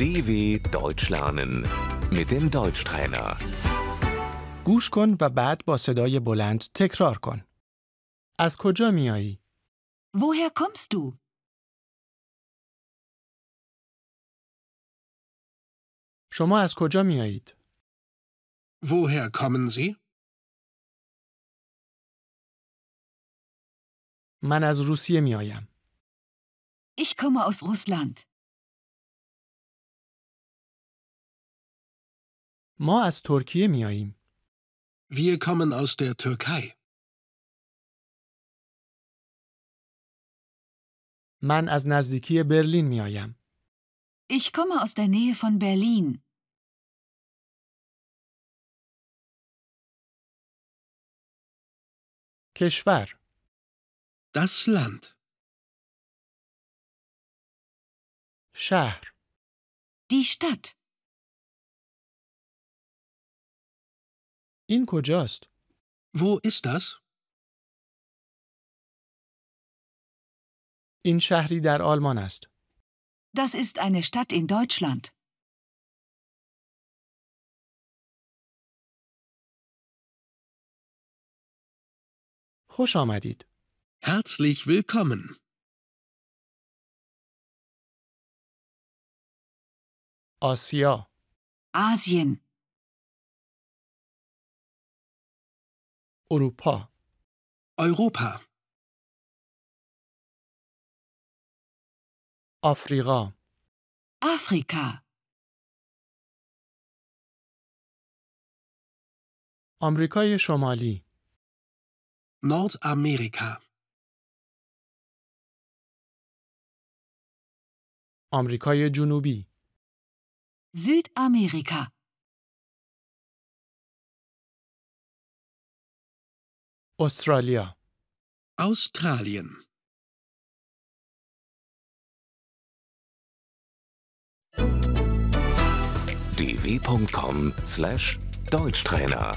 DW Deutsch lernen mit dem Deutschtrainer. گوش کن و بعد با صدای بلند تکرار کن. از کجا میایی؟ Woher kommst du? شما از کجا میایید؟ Woher kommen Sie? من از روسیه میایم. Ich komme aus Russland. ما از ترکیه میاییم. Wir kommen aus der Türkei. من از نزدیکی برلین میایم. Ich komme aus der Nähe von Berlin. کشور Das Land. شهر Die Stadt. این کجاست؟ Wo ist das? این شهری در آلمان است. Das ist eine Stadt in Deutschland. خوش آمدید. Herzlich willkommen. آسیا Asien. اروپا Europa. آفریقا Afrika. آمریکای شمالی Nordamerika. آمریکای جنوبی Südamerika. Australia. Australien. dw.com/deutschtrainer